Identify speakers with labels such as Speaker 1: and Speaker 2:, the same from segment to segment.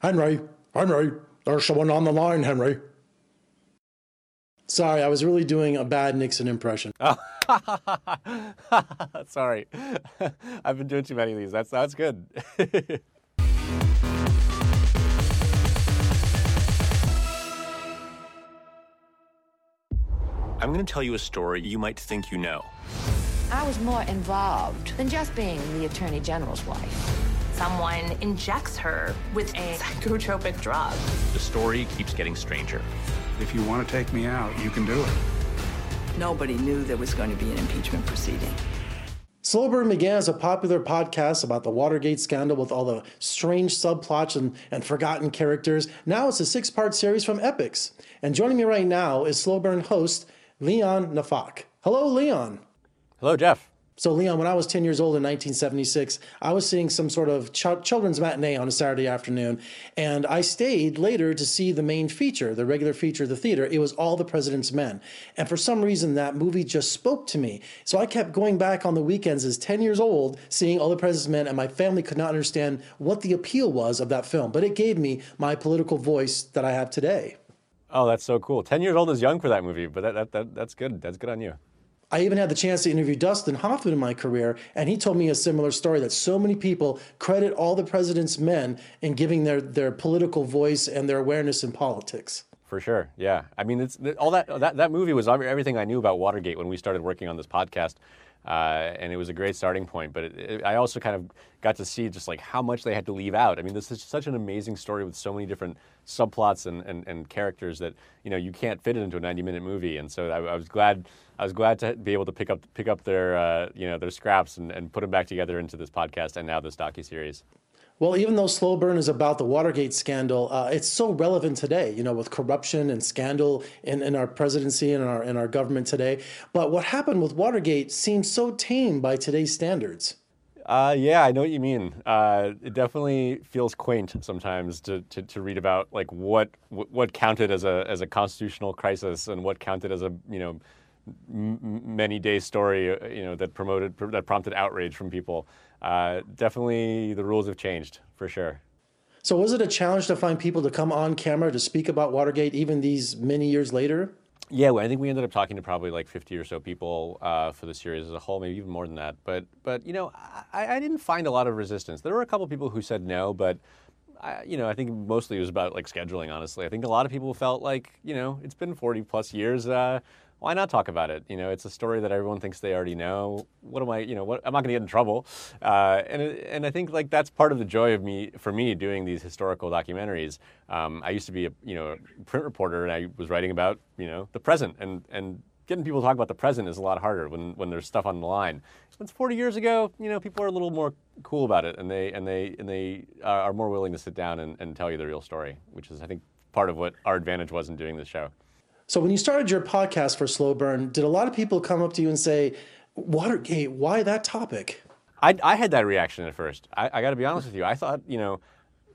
Speaker 1: Henry, Henry, there's someone on the line, Henry. Sorry, I was really doing a bad Nixon impression.
Speaker 2: Oh. Sorry. I've been doing too many of these. That's that's good. I'm going to tell you a story you might think you know.
Speaker 3: I was more involved than just being the Attorney General's wife.
Speaker 4: Someone injects her with a psychotropic drug.
Speaker 2: The story keeps getting stranger.
Speaker 5: If you want to take me out, you can do it.
Speaker 6: Nobody knew there was going to be an impeachment proceeding.
Speaker 1: Slow Burn began as a popular podcast about the Watergate scandal with all the strange subplots and, and forgotten characters. Now it's a six part series from Epix. And joining me right now is Slow Burn host Leon Neyfakh. Hello, Leon.
Speaker 2: Hello, Jeff.
Speaker 1: So, Leon, when I was 10 years old in 1976, I was seeing some sort of ch- children's matinee on a Saturday afternoon, and I stayed later to see the main feature, the regular feature of the theater. It was All the President's Men. And for some reason, that movie just spoke to me. So I kept going back on the weekends as 10 years old, seeing All the President's Men, and my family could not understand what the appeal was of that film. But it gave me my political voice that I have today.
Speaker 2: Oh, that's so cool. 10 years old is young for that movie, but that, that, that that's good. That's good on you.
Speaker 1: I even had the chance to interview Dustin Hoffman in my career, and he told me a similar story that so many people credit all the president's men in giving their, their political voice and their awareness in politics.
Speaker 2: For sure, yeah. I mean, all that that that movie was everything I knew about Watergate when we started working on this podcast. Uh, and it was a great starting point. But it, it, I also kind of got to see just like how much they had to leave out. I mean, this is such an amazing story with so many different subplots and, and, and characters that you know you can't fit it into a 90-minute movie. And so I, I, was glad I was glad to be able to pick up pick up their uh, you know their scraps and, and put them back together into this podcast and now this docu series.
Speaker 1: Well, even though Slow Burn is about the Watergate scandal, uh, it's so relevant today, you know, with corruption and scandal in, in our presidency and our, in our government today. But what happened with Watergate seems so tame by today's standards.
Speaker 2: Uh, yeah, I know what you mean. Uh, it definitely feels quaint sometimes to, to, to, read about like what what counted as a as a constitutional crisis and what counted as a you know many day story uh, you know that promoted that prompted outrage from people uh, definitely the rules have changed for sure.
Speaker 1: So, was it a challenge to find people to come on camera to speak about Watergate even these many years later?
Speaker 2: Yeah, well, I think we ended up talking to probably like 50 or so people uh, for the series as a whole, maybe even more than that. But, but you know, I, I didn't find a lot of resistance. There were a couple people who said no, but I, you know, I think mostly it was about like scheduling. Honestly, I think a lot of people felt like, you know, it's been 40 plus years. Uh, why not talk about it? You know, it's a story that everyone thinks they already know. What am I, you know, what, I'm not going to get in trouble. Uh, and, and I think like that's part of the joy of me, for me, doing these historical documentaries. Um, I used to be a, you know, print reporter and I was writing about, you know, the present and, and getting people to talk about the present is a lot harder when, when there's stuff on the line. It's 40 years ago, you know, people are a little more cool about it and they, and they, and they are more willing to sit down and, and tell you the real story, which is, I think, part of what our advantage was in doing this show.
Speaker 1: So when you started your podcast for Slow Burn, did a lot of people come up to you and say, Watergate, why that topic?
Speaker 2: I, I had that reaction at first. I, I got to be honest with you. I thought, you know,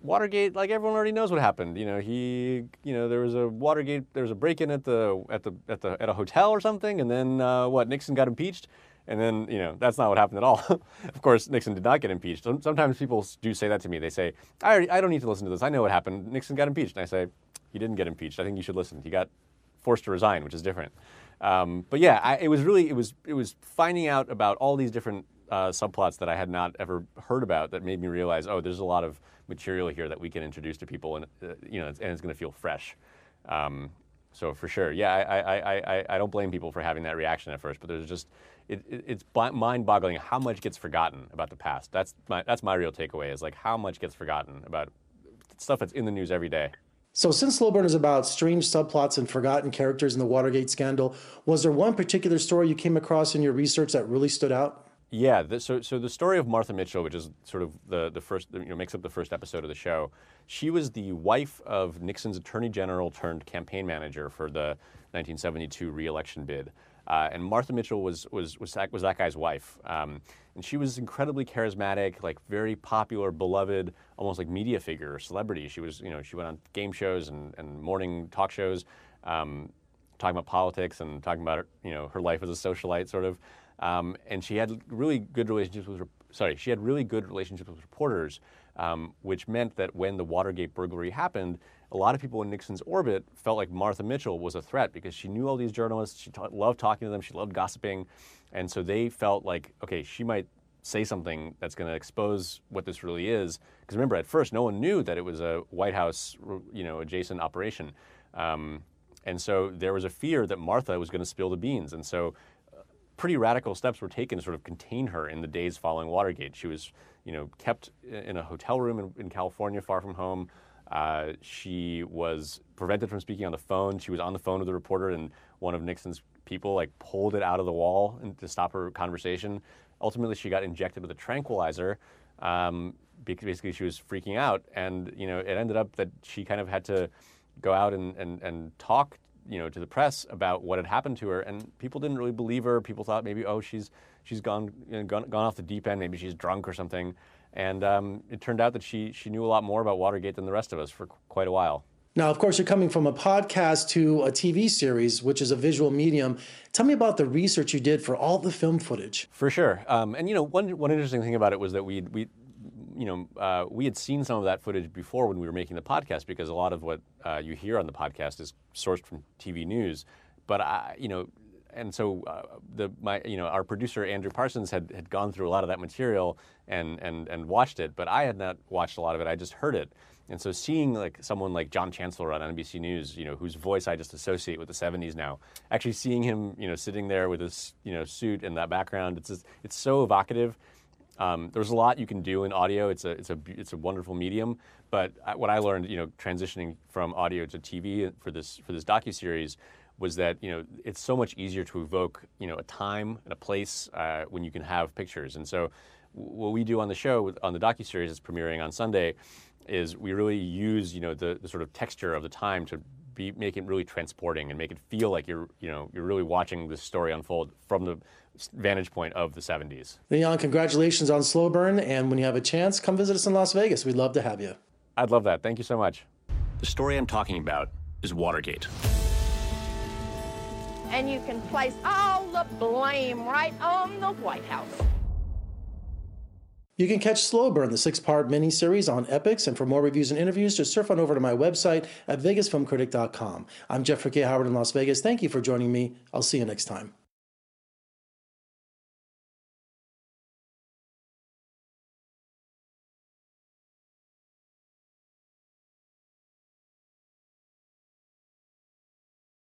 Speaker 2: Watergate, like everyone already knows what happened. You know, he, you know, there was a Watergate, there was a break-in at the at the at the at a hotel or something, and then uh, what? Nixon got impeached, and then you know that's not what happened at all. of course, Nixon did not get impeached. Sometimes people do say that to me. They say, I already, I don't need to listen to this. I know what happened. Nixon got impeached, and I say, he didn't get impeached. I think you should listen. He got forced to resign, which is different. Um, but yeah, I, it was really it was it was finding out about all these different uh, subplots that I had not ever heard about that made me realize, oh, there's a lot of material here that we can introduce to people, and uh, you know, and it's going to feel fresh. Um, so for sure, yeah, I, I, I, I don't blame people for having that reaction at first, but there's just it, it, it's mind-boggling how much gets forgotten about the past. That's my that's my real takeaway is like how much gets forgotten about stuff that's in the news every day.
Speaker 1: So, since Slow Burn is about strange subplots and forgotten characters in the Watergate scandal, was there one particular story you came across in your research that really stood out?
Speaker 2: Yeah, the, so so the story of Martha Mitchell, which is sort of the the first, you know, makes up the first episode of the show. She was the wife of Nixon's Attorney General turned campaign manager for the 1972 reelection bid. Uh, and Martha Mitchell was was was that, was that guy's wife, um, and she was incredibly charismatic, like very popular, beloved, almost like media figure, or celebrity. She was, you know, she went on game shows and, and morning talk shows, um, talking about politics and talking about you know her life as a socialite, sort of. Um, and she had really good relationships with sorry, she had really good relationships with reporters. um, which meant that when the Watergate burglary happened, a lot of people in Nixon's orbit felt like Martha Mitchell was a threat because she knew all these journalists. She loved talking to them. She loved gossiping. And so they felt like, okay, she might say something that's going to expose what this really is. Because remember, at first, no one knew that it was a White House, you know, adjacent operation. Um, and so there was a fear that Martha was going to spill the beans. And so uh, pretty radical steps were taken to sort of contain her in the days following Watergate. She was, you know, kept in a hotel room in, in California, far from home. Uh, she was prevented from speaking on the phone. She was on the phone with a reporter, and one of Nixon's people like pulled it out of the wall to stop her conversation. Ultimately, she got injected with a tranquilizer. Um, because basically, she was freaking out, and you know, it ended up that she kind of had to go out and, and, and talk you know to the press about what had happened to her and people didn't really believe her. People thought maybe oh she's she's gone you know, gone, gone off the deep end. Maybe she's drunk or something. And um, it turned out that she she knew a lot more about Watergate than the rest of us for quite a while.
Speaker 1: Now, of course, you're coming from a podcast to a TV series, which is a visual medium. Tell me about the research you did for all the film footage.
Speaker 2: For sure, um, and you know, one one interesting thing about it was that we we you know, uh, we had seen some of that footage before when we were making the podcast because a lot of what uh, you hear on the podcast is sourced from TV news. But I, you know, and so uh, the my you know our producer Andrew Parsons had, had gone through a lot of that material and and and watched it, but I had not watched a lot of it. I just heard it. And so seeing like someone like John Chancellor on NBC News, you know, whose voice I just associate with the 70s now, actually seeing him, you know, sitting there with his, you know, suit and that background, it's just, it's so evocative. Um, there's a lot you can do in audio. It's a it's a it's a wonderful medium. But what I learned, you know, transitioning from audio to TV for this for this docu series, was that you know it's so much easier to evoke you know a time and a place uh, when you can have pictures. And so what we do on the show on the docu series that's premiering on Sunday is we really use you know the, the sort of texture of the time to be make it really transporting and make it feel like you're you know you're really watching this story unfold from the vantage point of the 70s.
Speaker 1: Leon, congratulations on Slow Burn, and when you have a chance, come visit us in Las Vegas. We'd love to have you.
Speaker 2: I'd love that. Thank you so much.
Speaker 7: The story I'm talking about is Watergate.
Speaker 8: And you can place all the blame right on the White House.
Speaker 1: You can catch Slow Burn, the six part miniseries on Epix, and for more reviews and interviews, just surf on over to my website at vegasfilmcritic.com. I'm Jeffrey K. Howard in Las Vegas. Thank you for joining me. I'll see you next time.